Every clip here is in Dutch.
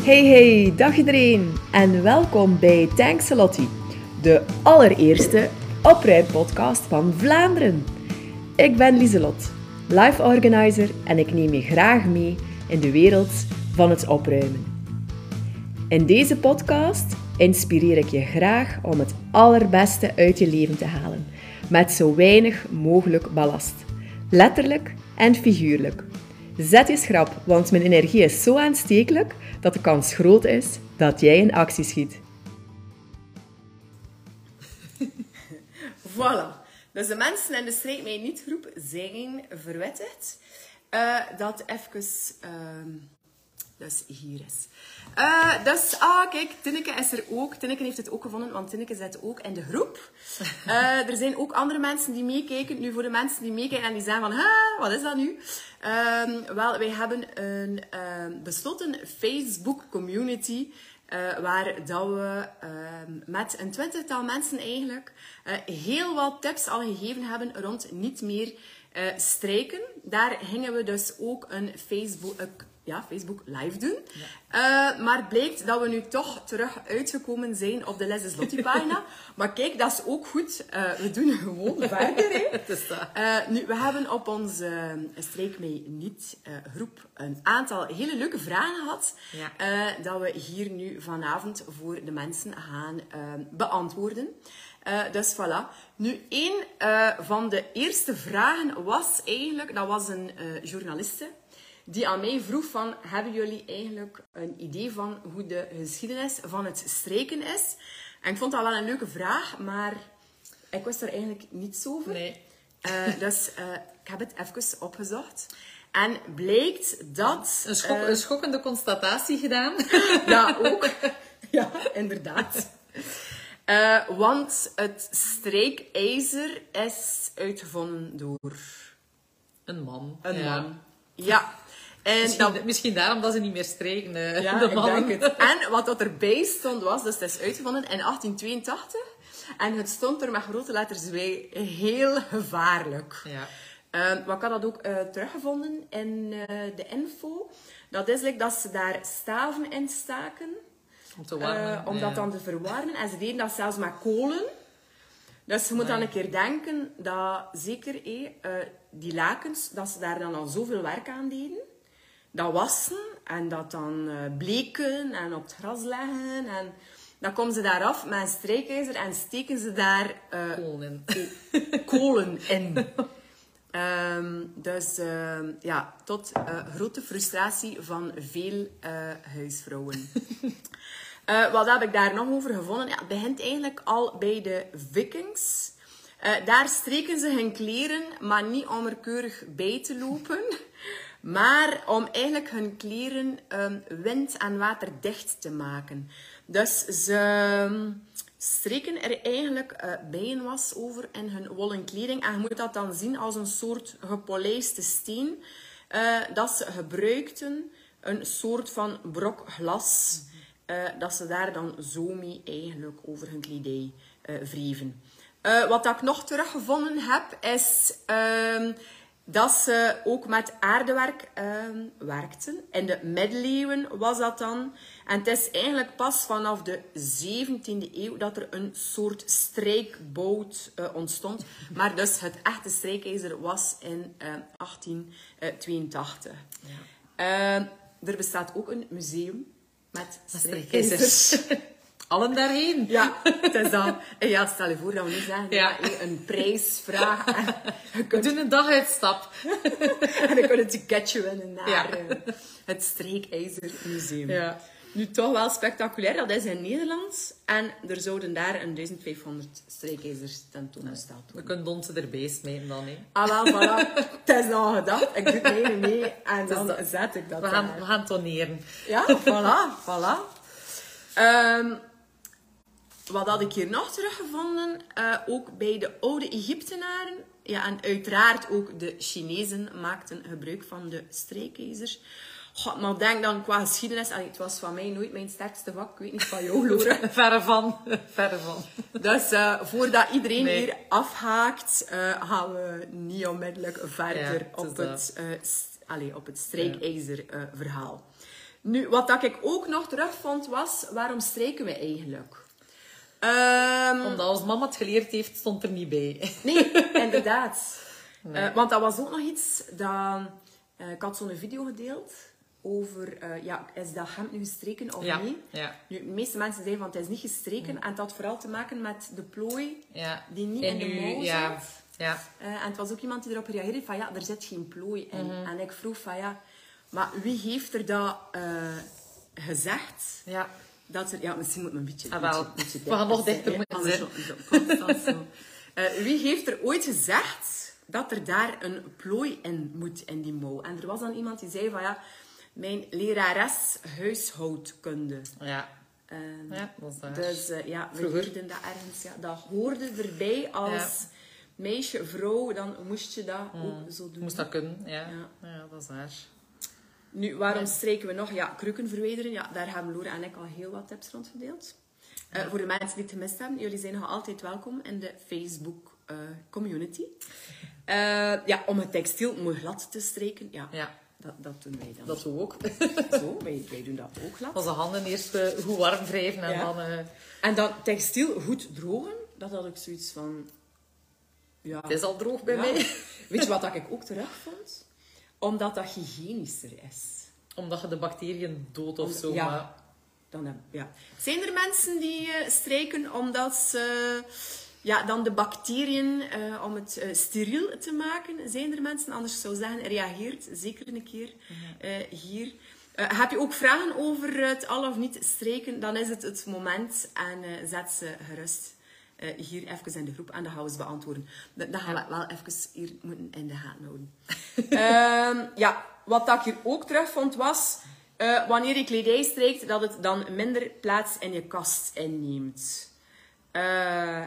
Hey hey, dag iedereen en welkom bij Lottie, de allereerste opruimpodcast van Vlaanderen. Ik ben Lieselot, life organizer en ik neem je graag mee in de wereld van het opruimen. In deze podcast inspireer ik je graag om het allerbeste uit je leven te halen, met zo weinig mogelijk ballast, letterlijk en figuurlijk. Zet je schrap, want mijn energie is zo aanstekelijk dat de kans groot is dat jij in actie schiet. Voilà. Dus de mensen in de strijd mij niet groep zijn verwittigd uh, dat even uh, dus hier is. Uh, dus, ah, kijk, Tinneke is er ook. Tinneke heeft het ook gevonden, want Tinneke zit ook in de groep. Uh, er zijn ook andere mensen die meekijken. Nu, voor de mensen die meekijken en die zeggen van, wat is dat nu? Uh, wel, wij hebben een ehm, besloten Facebook community. Uh, waar dat we ehm, met een twintigtal mensen eigenlijk heel wat tips al gegeven hebben rond niet meer strijken. Daar gingen we dus ook een Facebook, ja, Facebook live doen. Ja. Uh, maar blijkt dat we nu toch terug uitgekomen zijn op de Les is Lottie pagina. maar kijk, dat is ook goed. Uh, we doen gewoon verder. uh, nu, we hebben op onze Strijk mij niet groep een aantal hele leuke vragen gehad. Ja. dat we hier nu vanavond voor de mensen gaan beantwoorden. dus voilà. Nu, een van de eerste vragen was eigenlijk, dat was een journaliste die aan mij vroeg van, hebben jullie eigenlijk een idee van hoe de geschiedenis van het streken is? En ik vond dat wel een leuke vraag, maar ik wist er eigenlijk niets over. Nee. Uh, dus uh, ik heb het even opgezocht. En blijkt dat... Een, schok, uh, een schokkende constatatie gedaan. ja, ook. Ja, inderdaad. want het strijkijzer is uitgevonden door... Een man. Een ja. man. Ja. En misschien, dat, misschien daarom dat ze niet meer streken, uh, ja, de mannen. het. En wat dat erbij stond was, dus het is uitgevonden in 1882. En het stond er met grote letters bij, heel gevaarlijk. Ja. Uh, wat ik had dat ook uh, teruggevonden in uh, de info. Dat is like, dat ze daar staven in staken. Om, te warmen, om dat dan te verwarmen. En ze deden dat zelfs met kolen. Dus je moet dan een keer denken dat zeker die lakens, dat ze daar dan al zoveel werk aan deden dat wassen en dat dan uh, bleken en op het gras leggen. En dan komen ze daar af met een strijkijzer en steken ze daar uh, kolen in. kolen in. um, dus uh, ja, tot grote frustratie van veel huisvrouwen. wat heb ik daar nog over gevonden? Ja, het begint eigenlijk al bij de vikings. daar streken ze hun kleren, maar niet om er keurig bij te lopen. Maar om eigenlijk hun kleren um, wind- en waterdicht te maken. Dus ze ehm, streken er eigenlijk uh, bijenwas over in hun wollen kleding. En je moet dat dan zien als een soort gepolijste steen. Uh, dat ze gebruikten, een soort van brok glas. Uh, dat ze daar dan zo mee eigenlijk over hun kledij wreven. wat ik nog teruggevonden heb, is... Ehm, dat ze ook met aardewerk uh, werkten. In de middeleeuwen was dat dan. En het is eigenlijk pas vanaf de 17e eeuw dat er een soort strijkboot uh, ontstond. Maar dus het echte strijkijzer was in uh, 1882. Ja. Ehm, er bestaat ook een museum met strijkijzers. allen daarheen. Ja, het is dan. En ja, stel je voor dat we nu zeggen, ja. een prijsvraag. We doen een daguitstap. en dan kun je een ticketje winnen naar ja. uh, het Streekijzermuseum. Ja. Nu toch wel spectaculair, dat is in Nederland. En er zouden daar een 1500 strijkijzers tentoongesteld worden. We kunnen donzen erbij smijten dan, hè. Ah, wel, voilà. het is al gedacht. Ik doe het mee, mee en dan zet ik dat We gaan, we gaan toneren. Ja, voilà, voilà. Um, wat had ik hier nog teruggevonden? Uh, ook bij de oude Egyptenaren. Ja, en uiteraard ook de Chinezen maakten gebruik van de strijkijzers. God, maar denk dan qua geschiedenis, allee, het was van mij nooit mijn sterkste vak. Ik weet niet van jou, Lore. verre van. Verre van. Dus uh, voordat iedereen nee. hier afhaakt, uh, gaan we niet onmiddellijk verder ja, op, het, uh, allee, op het strijkijzer verhaal. Nu, wat dat ik ook nog terugvond was, waarom streken we eigenlijk? Ehm, Omdat als mama het geleerd heeft, stond er niet bij. Nee, inderdaad. Eh, want dat was ook nog iets dat... eh, ik had zo'n video gedeeld over... eh, ja, is dat hemd nu gestreken of Ja, niet? ja. Nu, de meeste mensen zeiden van het is niet gestreken. En het had vooral te maken met de plooi Ja. die niet En in de mouw ja. zat. Ja. En het was ook iemand die erop reageerde van ja, er zit geen plooi in. Mhm. En ik vroeg van ja, maar wie heeft er dat gezegd? Ja. Dat er, ja, misschien moet me een beetje, Ah, wel. beetje, beetje We gaan nog dichter moeten zo- zo. Eh, wie heeft er ooit gezegd dat er daar een plooi in moet in die mouw? En er was dan iemand die zei van ja, mijn lerares huishoudkunde. Ja. Ehm, Ja, dat is waar. dus eh, ja, we Vroeger. dat ergens. Ja, dat hoorde erbij als Ja. meisje, vrouw. Dan moest je dat ook zo doen. Moest dat kunnen, ja. Ja. Ja, dat is waar. Nu, waarom strijken we nog? Ja, krukken verwijderen. Ja, daar hebben Laura en ik al heel wat tips rond gedeeld. Eh, voor de mensen die het gemist hebben, jullie zijn nog altijd welkom in de Facebook eh, community. Eh, ja, om het textiel mooi glad te strijken, ja, Ja, dat, dat doen wij dan. dat doen we ook. Zo, wij, wij doen dat ook glad. Onze handen eerst goed warm wrijven en Ja. dan... En dan textiel goed drogen, dat had ik zoiets van... Ja, het is al droog bij Ja. mij. Weet je wat dat ik ook terugvond? Omdat dat hygiënischer is. Omdat je de bacteriën dood of Om- zo. ja. Maar Dan heb, ja. Zijn er mensen die eh, strijken omdat ze ja, dan de bacteriën, eh, om het eh, steriel te maken, zijn er mensen, anders zou ik zeggen, reageert zeker een keer eh, hier. Heb je ook vragen over het al of niet strijken, dan is het het moment en zet ze gerust eh, hier even in de groep gaan we ze beantwoorden. Dat, dat gaan we wel even hier moeten in de gaten houden. Ehm, ja, wat dat ik hier ook terugvond was, eh, wanneer je kledij strijkt, dat het dan minder plaats in je kast inneemt. Eh,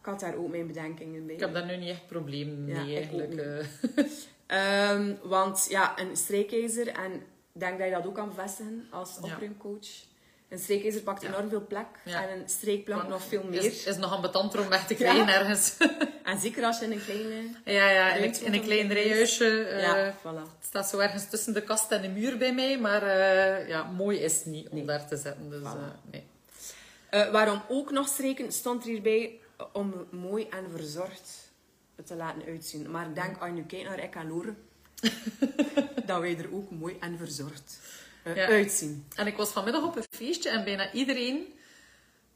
ik had daar ook mijn bedenkingen bij. ik heb daar nu niet echt probleem mee eigenlijk. eh. Ehm, want ja, een strijkijzer, en ik denk dat je dat ook kan bevestigen als Ja. Een strijkijzer pakt enorm veel plek en een streekplank nog veel meer. Is, is nog ambetant om weg te krijgen ergens. En zeker als je in een kleine... ja, ja, in een, in een om klein rijhuisje. ja, voilà. Het staat zo ergens tussen de kast en de muur bij mij, maar eh, ja, mooi is het niet om daar te zetten. Dus, eh, nee. Waarom ook nog streken stond er hierbij om mooi en verzorgd te laten uitzien. Maar ik denk, als je nu kijkt naar ik en Lore, dat wij er ook mooi en verzorgd eh, Ja. uitzien. En ik was vanmiddag op een feestje en bijna iedereen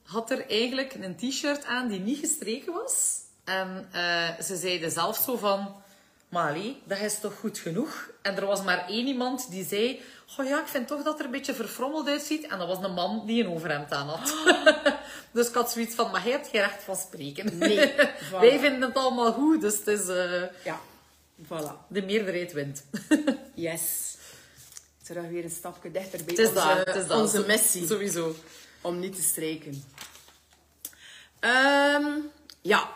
had er eigenlijk een t-shirt aan die niet gestreken was. En eh, ze zeiden zelf zo van... Allee, dat is toch goed genoeg? En er was maar één iemand die zei... Oh ja, ik vind toch dat er een beetje verfrommeld uitziet. En dat was een man die een overhemd aan had. dus ik had zoiets van... Maar jij hebt geen recht van spreken. Nee, voilà. Wij vinden het allemaal goed, dus het is... eh, Ja, voilà. de meerderheid wint. Yes. Terug weer een stapje dichter bij Het is onze, dat, het is dat. onze Zo- missie. Sowieso. om niet te strijken. Ehm, ja,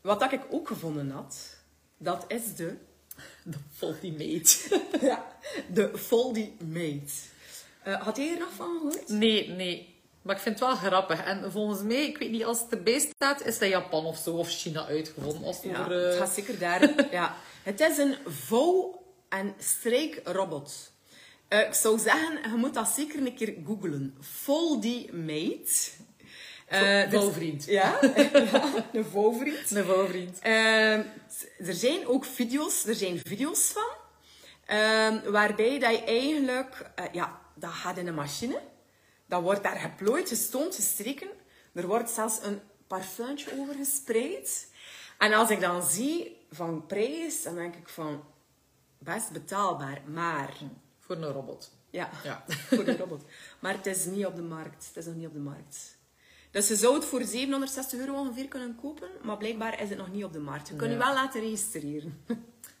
wat dat ik ook gevonden had, dat is de, De Ultimate. ja, de Foldy Mate. Eh, had jij er nog van gehoord? Nee, nee. Maar ik vind het wel grappig. En volgens mij, ik weet niet, als het erbij staat, is dat Japan of zo, of China uitgevonden. Als het Ja, over, eh, het gaat zeker daar. ja. Het is een vouw- en strijkrobot. Eh, ik zou zeggen, je moet dat zeker een keer googlen. Foldy Mate. Eh, er- vouwvriend. Ja, ja, een vouwvriend. Een vouwvriend. Ehm, er zijn ook video's, er zijn video's van, ehm, waarbij dat je eigenlijk, eh, ja, dat gaat in een machine, dat wordt daar geplooid, gestoomd, gestreken, er wordt zelfs een parfumtje over gespreid. En als ik dan zie van prijs, dan denk ik van, best betaalbaar, maar, Voor een robot. ja, Ja. voor de robot. Maar het is niet op de markt, het is nog niet op de markt. Dus je zou het voor 760 euro ongeveer kunnen kopen, maar blijkbaar is het nog niet op de markt. Je kunt je Ja. wel laten registreren.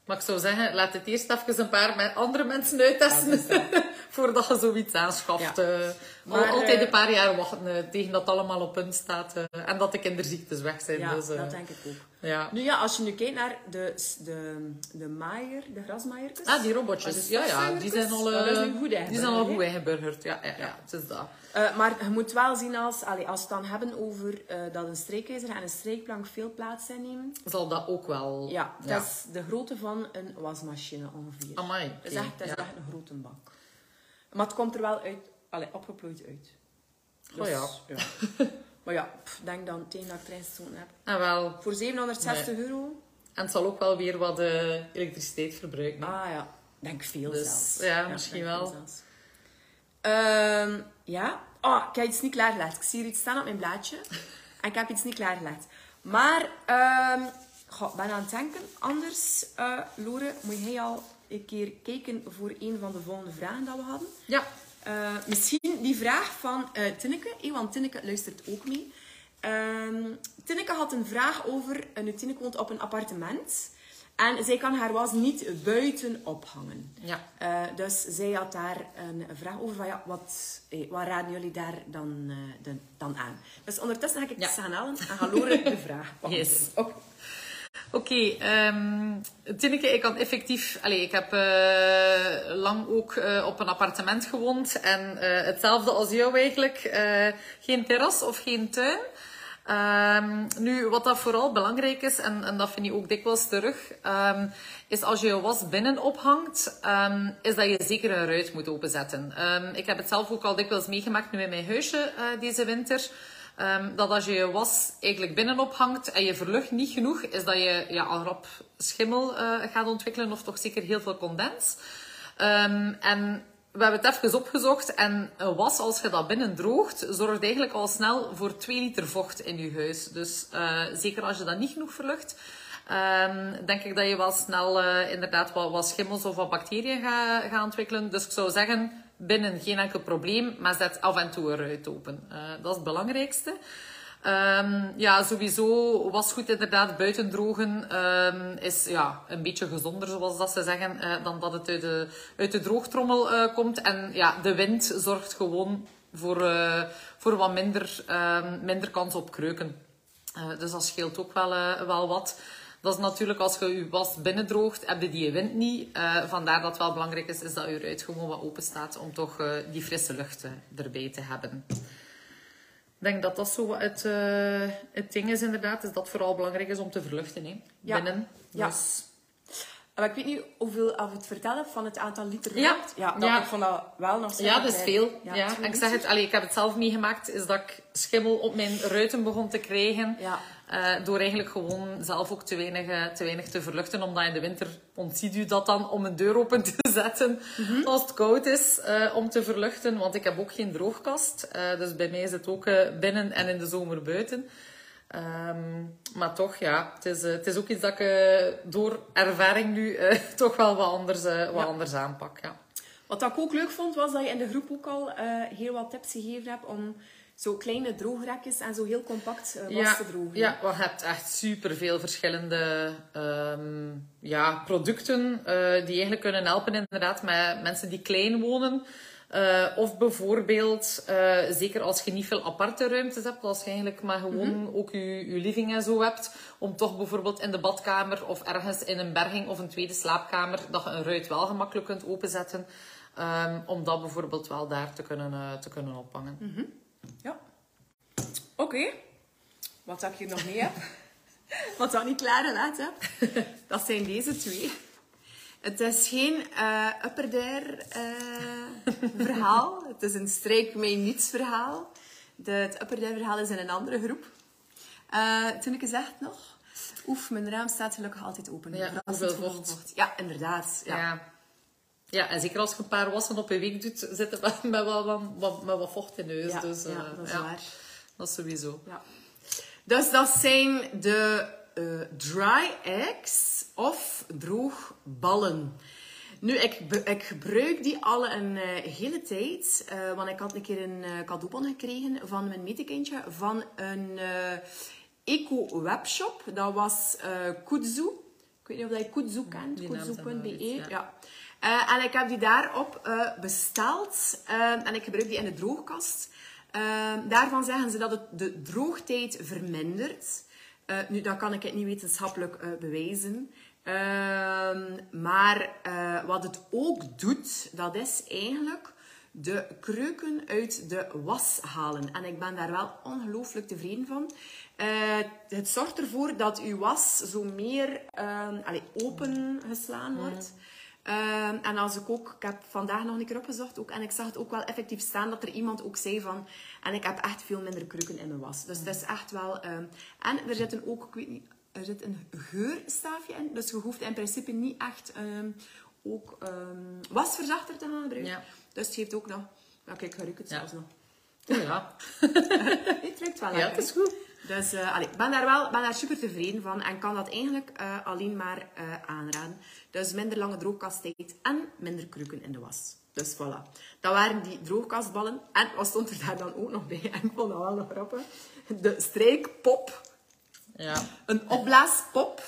Maar ik zou zeggen, laat het eerst even een paar met andere mensen uittesten. Ja, voordat je zoiets aanschaft. Ja. eh. Maar, Al- altijd eh, een paar jaar wachten eh, tegen dat het allemaal op punt staat. en dat de kinderziektes weg zijn. Ja, dus, dat denk ik ook. ja. Nu ja, als je nu kijkt naar de, de, de maaier, de grasmaaiertjes. Ah, die robotjes. Ah, Ja, ja, die zijn al, Dat is eh, nu goed die zijn al goed ingeburgerd. Ja, ja, ja, het is dat. Maar je moet wel zien als, allee, als we het dan hebben over dat een strijkijzer en een strijkplank veel plaats innemen. Zal dat ook wel... Ja, dat is de grootte van een wasmachine ongeveer. Amai, Dat is oké, echt, dat is ja. echt een grote bak. Maar het komt er wel uit, allee, opgeplooid uit. Oh ja. ja. maar ja, pff, denk dan tegen dat ik erin gestoten heb. En wel. Voor 760 euro? En het zal ook wel weer wat eh, elektriciteit verbruiken. Ah ja, denk veel Dus, zelfs. ja, misschien wel. Ehm, ja. Oh, ik heb iets niet klaargelegd. Ik zie hier iets staan op mijn blaadje. En ik heb iets niet klaargelegd. Maar, ehm ik ben aan het denken. Anders, eh Lore, moet jij al een keer kijken voor een van de volgende vragen dat we hadden. Ja. Eh, misschien die vraag van eh Tinneke, eh, want Tinneke luistert ook mee. Ehm Tinneke had een vraag over, uh, nu Tinneke woont op een appartement. En zij kan haar was niet buiten ophangen. Ja. Dus zij had daar een vraag over van, ja, wat, wat raden jullie daar dan, de- dan aan? Dus ondertussen ga ik Ja. het gaan halen en ga Lore de vraag. Yes. Oké. Oké, ehm Tinneke, ik had effectief... Allee, ik heb eh, lang ook eh, op een appartement gewoond. En eh, hetzelfde als jou eigenlijk. geen terras of geen tuin. Ehm, nu, wat dat vooral belangrijk is, en, en dat vind je ook dikwijls terug, ehm, is als je je was binnen ophangt, ehm, is dat je zeker een ruit moet openzetten. Ehm, ik heb het zelf ook al dikwijls meegemaakt nu in mijn huisje deze winter. Ehm, dat als je je was eigenlijk binnen ophangt en je verlucht niet genoeg, is dat je ja, al rap schimmel eh, gaat ontwikkelen of toch zeker heel veel condens. Ehm, en we hebben het even opgezocht en een was, als je dat binnen droogt, zorgt eigenlijk al snel voor 2 liter vocht in je huis. Dus eh, zeker als je dat niet genoeg verlucht, ehm, denk ik dat je wel snel eh, inderdaad wat, schimmels of wat bacteriën gaat ontwikkelen. Dus ik zou zeggen, binnen geen enkel probleem, maar zet af en toe een open. Eh, dat is het belangrijkste. Ehm, ja, sowieso was goed inderdaad buiten drogen ehm, is ja, een beetje gezonder, zoals dat ze zeggen, eh, dan dat het uit de, uit de droogtrommel eh, komt. En ja, de wind zorgt gewoon voor, voor wat minder, ehm, minder kans op kreuken. Dus dat scheelt ook wel, wel wat. Dat is natuurlijk als je je was binnendroogt, heb je die wind niet. Eh, vandaar dat het wel belangrijk is, is dat je ruit gewoon wat open staat om toch eh, die frisse lucht eh, erbij te hebben. Ik denk dat dat zo wat het, het ding is inderdaad, is dat het vooral belangrijk is om te verluchten hè, Ja. binnen. Ja. Dus, Maar ik weet niet hoeveel of het vertellen van het aantal liter Ja. lucht. Ja, dat, Ja. ik vond dat wel nog zo. ja, dat is veel. Ja, En ik zeg het, allee, ik heb het zelf meegemaakt, is dat ik schimmel op mijn ruiten begon te krijgen. Ja. Eh, door eigenlijk gewoon zelf ook te weinig, te weinig te verluchten. Omdat in de winter ontziet u dat dan om een deur open te zetten Mhm. als het koud is eh, om te verluchten. Want ik heb ook geen droogkast. Eh, dus bij mij is het ook binnen en in de zomer buiten. Ehm, maar toch, ja, het is, het is ook iets dat ik door ervaring nu toch wel wat anders, wat Ja. anders aanpak. Ja. Wat ik ook leuk vond, was dat je in de groep ook al heel wat tips gegeven hebt om zo kleine droogrekjes en zo heel compact eh, was te drogen. Ja, want je hebt echt superveel verschillende ehm, ja, producten eh, die eigenlijk kunnen helpen inderdaad met mensen die klein wonen. Eh, of bijvoorbeeld, zeker als je niet veel aparte ruimtes hebt, als je eigenlijk maar gewoon Mhm. ook je, je living en zo hebt, om toch bijvoorbeeld in de badkamer of ergens in een berging of een tweede slaapkamer, dat je een ruit wel gemakkelijk kunt openzetten, ehm, om dat bijvoorbeeld wel daar te kunnen, eh, te kunnen ophangen. Ja. Oké. Wat ik hier nog mee heb, wat ik niet klaargelegd heb, dat zijn deze twee. Het is geen eh upper there eh, verhaal. Het is een strijk mij niets verhaal. De, het upper there verhaal is in een andere groep. Eh, toen ik gezegd nog, oef, mijn raam staat gelukkig altijd open. Ja, hoeveel veel vocht. Ja, inderdaad. Ja. Ja. Ja. en zeker als je een paar wassen op een week doet, zit het wel met wel wat, wat, met wat vocht in de neus. Ja, dus, ja, eh, dat is ja, waar. Dat is sowieso. Ja. Dus dat zijn de eh, dry eggs of droogballen. Nu, ik, ik gebruik die alle een eh, hele tijd. want ik had een keer een cadeaubon gekregen van mijn metekindje van een eco-webshop. Dat was Kudzu. Ik weet niet of je Kudzu kent. Kudzu.be. Ja. Eh, en ik heb die daarop eh, besteld. Eh, en ik gebruik die in de droogkast. Daarvan zeggen ze dat het de droogtijd vermindert. Nu, dat kan ik het niet wetenschappelijk bewijzen. Ehm, maar wat het ook doet, dat is eigenlijk de kreuken uit de was halen. En ik ben daar wel ongelooflijk tevreden van. Het zorgt ervoor dat uw was zo meer ehm, allee, open geslaan wordt. Ehm, en als ik ook, ik heb vandaag nog een keer opgezocht ook, en ik zag het ook wel effectief staan dat er iemand ook zei van, en ik heb echt veel minder krukken in mijn was. Dus dat is echt wel, ehm, en er zit een ook, ik weet niet, er zit een geurstaafje in, dus je hoeft in principe niet echt ehm, ook wasverzachter te gaan gebruiken. Ja. Dus het heeft ook nog, ja kijk, je ruikt het Ja. zelfs nog. Ja. Het ruikt wel ja, lekker. het is goed. Dus eh, ik ben daar wel ben daar super tevreden van en kan dat eigenlijk eh, alleen maar eh, aanraden. Dus minder lange droogkasttijd en minder krukken in de was. Dus voilà. Dat waren die droogkastballen. En wat stond er daar dan ook nog bij? En ik vond dat wel nog grappig. De strijkpop. Ja. Een opblaaspop.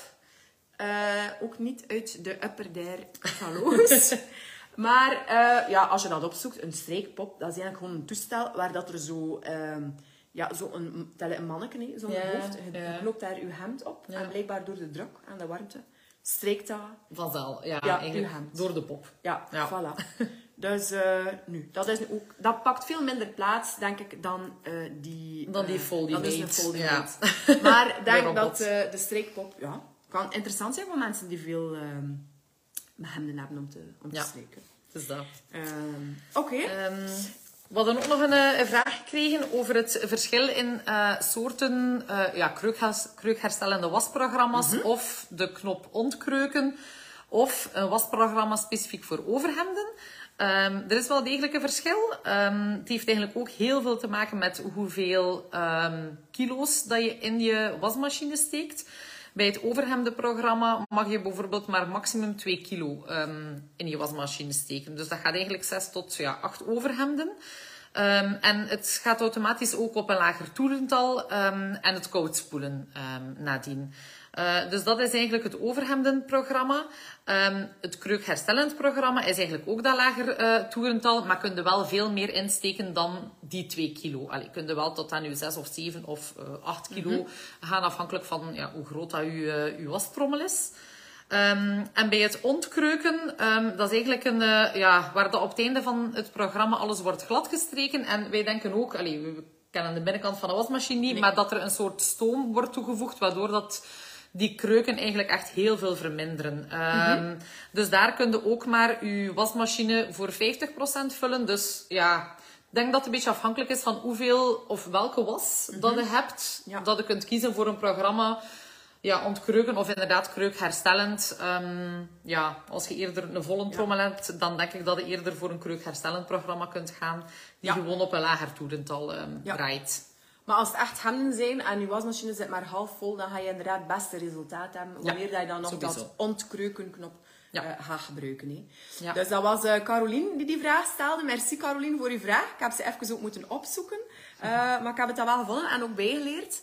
Ook niet uit de upper der catalogus. maar ja, als je dat opzoekt, een strijkpop, dat is eigenlijk gewoon een toestel waar dat er zo... ehm, ja, zo een, een manneke, zo'n Ja, hoofd. Je ja. knoopt daar je hemd op. Ja. En blijkbaar door de druk en de warmte strijkt dat Vanzelf, ja, Ja, eigenlijk hand. door de pop. ja, voilà. Dus eh, nu, dat, is ook, dat pakt veel minder plaats, denk ik, dan eh, die... Dan die Dat is een mate. Maar ik denk dat de streekpop ja, kan interessant zijn voor mensen die veel ehm hemden hebben om te, om te strijken. Dus dat. Ehm, Oké. Ehm, we hadden ook nog een, eh, een vraag gekregen over het verschil in eh, soorten eh ja, kreukhers- kreukherstellende wasprogramma's of de knop ontkreuken of een wasprogramma specifiek voor overhemden. Ehm, er is wel degelijk een verschil. Ehm, het heeft eigenlijk ook heel veel te maken met hoeveel ehm, kilo's dat je in je wasmachine steekt. Bij het overhemdenprogramma mag je bijvoorbeeld maar maximum 2 kilo ehm, in je wasmachine steken. Dus dat gaat eigenlijk 6 tot ja, 8 overhemden. Ehm, en het gaat automatisch ook op een lager toerental ehm, en het koud spoelen nadien. Eh, dus dat is eigenlijk het overhemdenprogramma. Ehm, het kreukherstellend programma is eigenlijk ook dat lager eh toerental, maar kun je wel veel meer insteken dan die 2 kilo. Allee, kun je wel tot aan je 6 of 7 of eh 8 kilo gaan, afhankelijk van ja, hoe groot dat je, je wastrommel is. Ehm, en bij het ontkreuken, ehm, dat is eigenlijk een, ja, waar dat op het einde van het programma alles wordt gladgestreken. En wij denken ook, allee, we kennen de binnenkant van de wasmachine niet, maar dat er een soort stoom wordt toegevoegd, waardoor dat die kreuken eigenlijk echt heel veel verminderen. Ehm, Dus daar kun je ook maar je wasmachine voor 50% vullen. Dus ja, ik denk dat het een beetje afhankelijk is van hoeveel of welke was dat je hebt. Ja. Dat je kunt kiezen voor een programma ja, ontkreuken of inderdaad kreukherstellend. Ehm, ja, als je eerder een volle trommel hebt, dan denk ik dat je eerder voor een kreukherstellend programma kunt gaan. Die Ja. gewoon op een lager toerental ehm, Ja. draait. Maar als het echt hemden zijn en je wasmachine zit maar half vol, dan ga je inderdaad het beste resultaat hebben. Wanneer dat je dan nog sowieso. dat ontkreukenknop Ja. eh, gaat gebruiken. Hè. Ja. Dus dat was eh Caroline die die vraag stelde. Merci Caroline voor uw vraag. Ik heb ze even ook moeten opzoeken. Eh, maar ik heb het dan wel gevonden en ook bijgeleerd.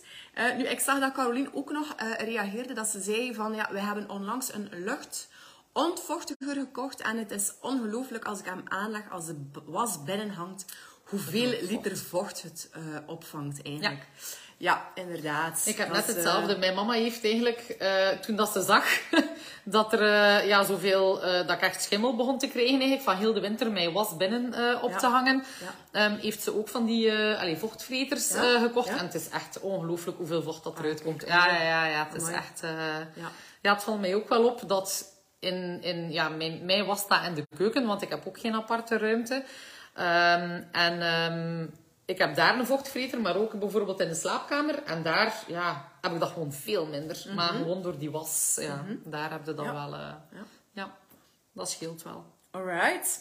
Nu, ik zag dat Caroline ook nog reageerde dat ze zei van ja, we hebben onlangs een lucht ontvochtiger gekocht en het is ongelooflijk als ik hem aanleg, als de was binnen hangt, hoeveel liter vocht het eh, opvangt eigenlijk. Ja. inderdaad. Ik heb Dat net eh, hetzelfde. Mijn mama heeft eigenlijk, eh, toen dat ze zag dat er eh, ja, zoveel, eh, dat ik echt schimmel begon te krijgen eigenlijk, van heel de winter mijn was binnen eh, op Ja. te hangen, Ja. ehm, heeft ze ook van die eh allee, vochtvreters Ja. eh, gekocht. Ja. Ah, En het is echt ongelooflijk hoeveel vocht dat eruit kijk, komt. ja. Ja, ja, het is Amai. echt... eh, Ja. ja, het valt mij ook wel op dat in, in ja, mijn, mijn was staat in de keuken, want ik heb ook geen aparte ruimte. Ehm, en ehm, ik heb daar een vochtvreter, maar ook bijvoorbeeld in de slaapkamer. En daar ja, heb ik dat gewoon veel minder. Maar gewoon door die was, ja, daar heb je dan Mhm. Ja. wel... eh, Ja. ja, dat scheelt wel. Alright.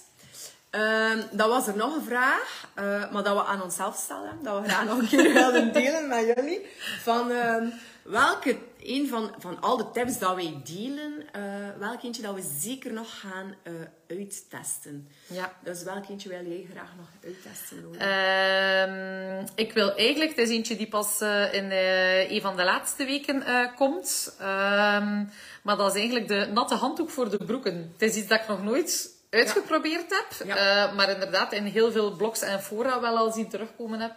Ehm dan was er nog een vraag, eh, maar dat we aan onszelf stellen. Dat we graag nog een keer wilden delen met jullie. Van welke, een van, van al de tips dat wij delen, eh welk eentje dat we zeker nog gaan eh, uittesten. Ja. Dus welk eentje wil jij graag nog uittesten? Ehm, ik wil eigenlijk, het is eentje die pas eh, in een van de laatste weken komt. Ehm, maar dat is eigenlijk de natte handdoek voor de broeken. Het is iets dat ik nog nooit uitgeprobeerd heb. Ja. maar inderdaad in heel veel blogs en fora wel al zien terugkomen heb.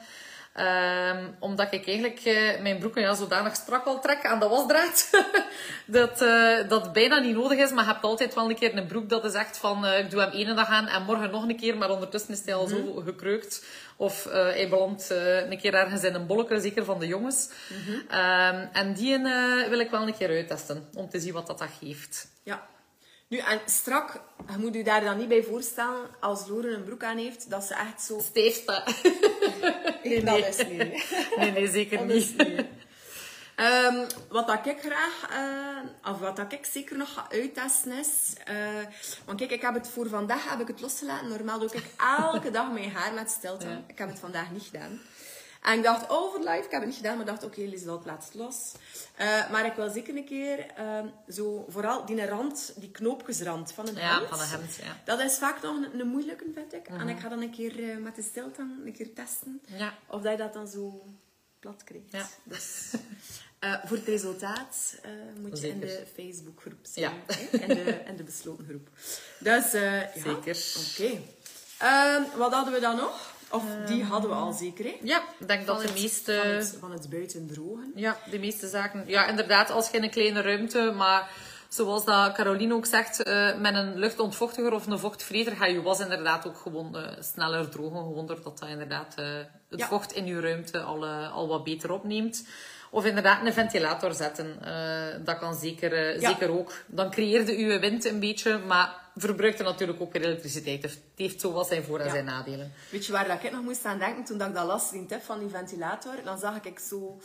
Ehm, omdat ik eigenlijk eh, mijn broeken ja, zodanig strak al trek aan de wasdraad. dat, eh, dat bijna niet nodig is. Maar je hebt altijd wel een keer een broek dat is echt van... eh, ik doe hem ene dag aan en morgen nog een keer. Maar ondertussen is hij al zo gekreukt. Of hij belandt een keer ergens in een bolletje. Zeker van de jongens. Ehm, en die wil ik wel een keer uittesten. Om te zien wat dat, dat geeft. Ja. Nu, en strak, je moet je daar dan niet bij voorstellen, als Loren een broek aan heeft, dat ze echt zo... Steefste. Nee, dat is niet. nee. Nee, zeker Dat niet. niet. Ehm, wat dat ik graag, eh, of wat dat ik zeker nog ga uittesten is, eh, want kijk, ik heb het voor vandaag heb ik het losgelaten. Normaal doe ik elke dag mijn haar met stilte. Ja. Ik heb het vandaag niet gedaan. En ik dacht, oh, voor live, ik heb het niet gedaan, maar ik dacht, oké, Lieselot, laat het los. Eh, maar ik wil zeker een keer, ehm, zo, vooral die rand, die knoopjesrand van een Ja, hemd. van een hemd, ja. Dat is vaak nog een, een moeilijke, vind ik. En ik ga dan een keer eh, met de stilte een keer testen. Ja. Of dat je dat dan zo plat krijgt. Ja. Dus, eh, voor het resultaat moet je in de Facebookgroep zijn. Ja. In, de, de besloten groep. Dus, ja. Zeker. Oké. Ehm, wat hadden we dan nog? Of die hadden we al zeker, hè? Ja, ik denk dat de meeste... Van het, van het buiten drogen. Ja, de meeste zaken. Ja, inderdaad, als je in een kleine ruimte, maar zoals dat Caroline ook zegt, eh, met een luchtontvochtiger of een vochtvreder ga je was inderdaad ook gewoon eh, sneller drogen. Gewoon doordat dat inderdaad eh, het Ja. vocht in je ruimte al, al wat beter opneemt. Of inderdaad een ventilator zetten. Eh, dat kan zeker, eh, Ja. zeker ook. Dan creëerde je wind een beetje, maar verbruikte natuurlijk ook weer elektriciteit. Het heeft zo wat zijn voor- en Ja. zijn nadelen. Weet je waar dat ik nog moest aan denken toen dat ik dat las, die tip van die ventilator? Dan zag ik zo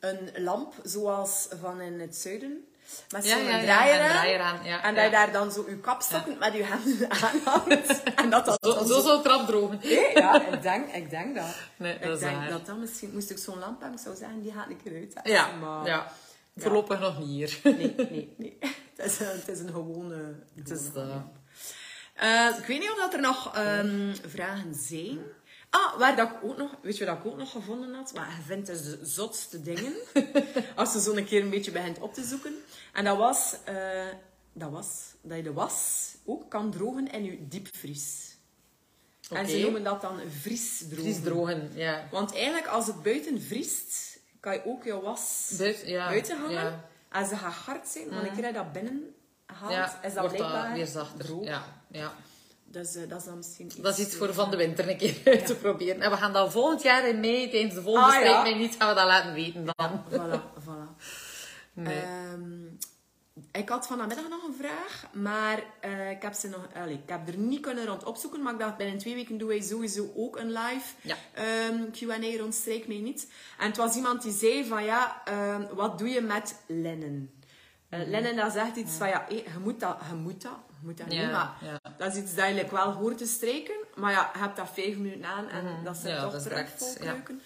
een lamp, zoals van in het zuiden. Met zo'n ja, ja, draaier, aan. draaier aan, ja, en dat je daar dan zo je kapstokken met je handen aan hangt. En dat dat Zo, zo zou trap drogen. Nee, ja, ik denk, ik denk dat. Nee, ik dat denk waar. dat dat misschien... Moest ik zo'n lamp hebben, ik zou zeggen, die gaat een keer uit. Ja, maar... ja. Voorlopig nog niet hier. Nee, nee, nee. Het is, een- het is een gewone... Het is dat. Eh, ik weet niet of dat er nog ehm, vragen zijn. Ah, waar dat ik ook nog... Weet je wat ik ook nog gevonden had? Maar je vindt dus de zotste dingen. als je zo een keer een beetje begint op te zoeken. En dat was... eh, dat was dat je de was ook kan drogen in je diepvries. En ze noemen dat dan vriesdrogen. Vries drogen, ja. Want eigenlijk, als het buiten vriest, kan je ook je was Buiten, ja, buiten hangen. ja. En ze gaat hard zijn, maar een keer dat je dat binnen haalt, Ja, is dat wordt blijkbaar dat weer zachter. droog. Ja, ja. Dus eh, dat is dan misschien iets... Dat is iets voor eh, van de winter een keer uit te proberen. En we gaan dat volgend jaar in mei, tijdens de volgende Ah, ja. niet, gaan we dat laten weten dan. Voilà, voilà. Nee. Ehm, ik had vanmiddag nog een vraag, maar eh, ik, heb ze nog, allee, ik heb er niet kunnen rond opzoeken. Maar ik dacht, binnen twee weken doen wij sowieso ook een live Ja. ehm, Q&A rond Strijk mij niet. En het was iemand die zei van, ja, ehm, wat doe je met linnen? Eh, Mhm. linnen, dat zegt iets van, ja, hé, je moet dat, je moet dat, je moet dat Ja, niet, maar ja. dat is iets dat je like wel hoort te strijken. Maar ja, je hebt dat vijf minuten aan en dat Mhm. Ja, toch dat is terug direct, volkruiken.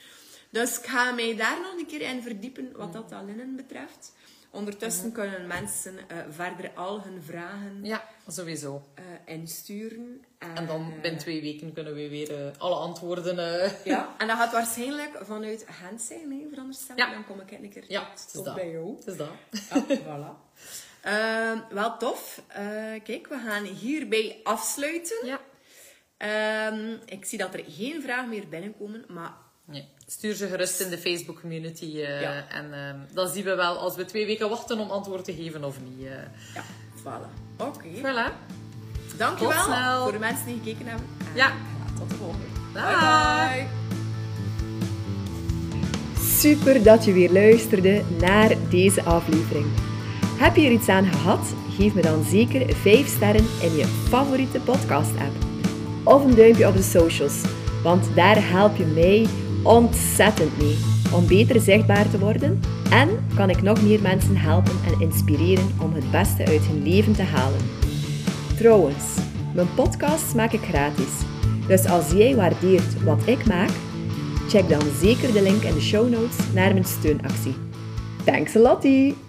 Dus ik ga mij daar nog een keer in verdiepen wat dat, dat linnen betreft. Ondertussen kunnen mensen eh, verder al hun vragen Ja, sowieso. eh, insturen. En dan binnen twee weken kunnen we weer eh, alle antwoorden... eh, Ja, en dat gaat waarschijnlijk vanuit Gent zijn, hè, veronderstel ik. Ja. Dan kom ik een keer Ja, tot- dat. bij jou. Het is dat. Ja, voilà. Ehm, wel tof. Eh, kijk, we gaan hierbij afsluiten. Ja. Ehm, ik zie dat er geen vragen meer binnenkomen, maar Nee. Stuur ze gerust in de Facebook community. eh, Ja. En ehm, dan zien we wel als we twee weken wachten om antwoord te geven of niet. eh. ja, voilà. Oké. Voilà. Dankjewel Tot snel. voor de mensen die gekeken hebben. En Ja. Tot de volgende. Dag. bye. Super dat je weer luisterde naar deze aflevering. Heb je er iets aan gehad? Geef me dan zeker 5 sterren in je favoriete podcast-app. Of een duimpje op de socials, want daar help je mij ontzettend mee om beter zichtbaar te worden en kan ik nog meer mensen helpen en inspireren om het beste uit hun leven te halen. Trouwens, mijn podcasts maak ik gratis. Dus als jij waardeert wat ik maak, check dan zeker de link in de show notes naar mijn steunactie. Thanks a lottie!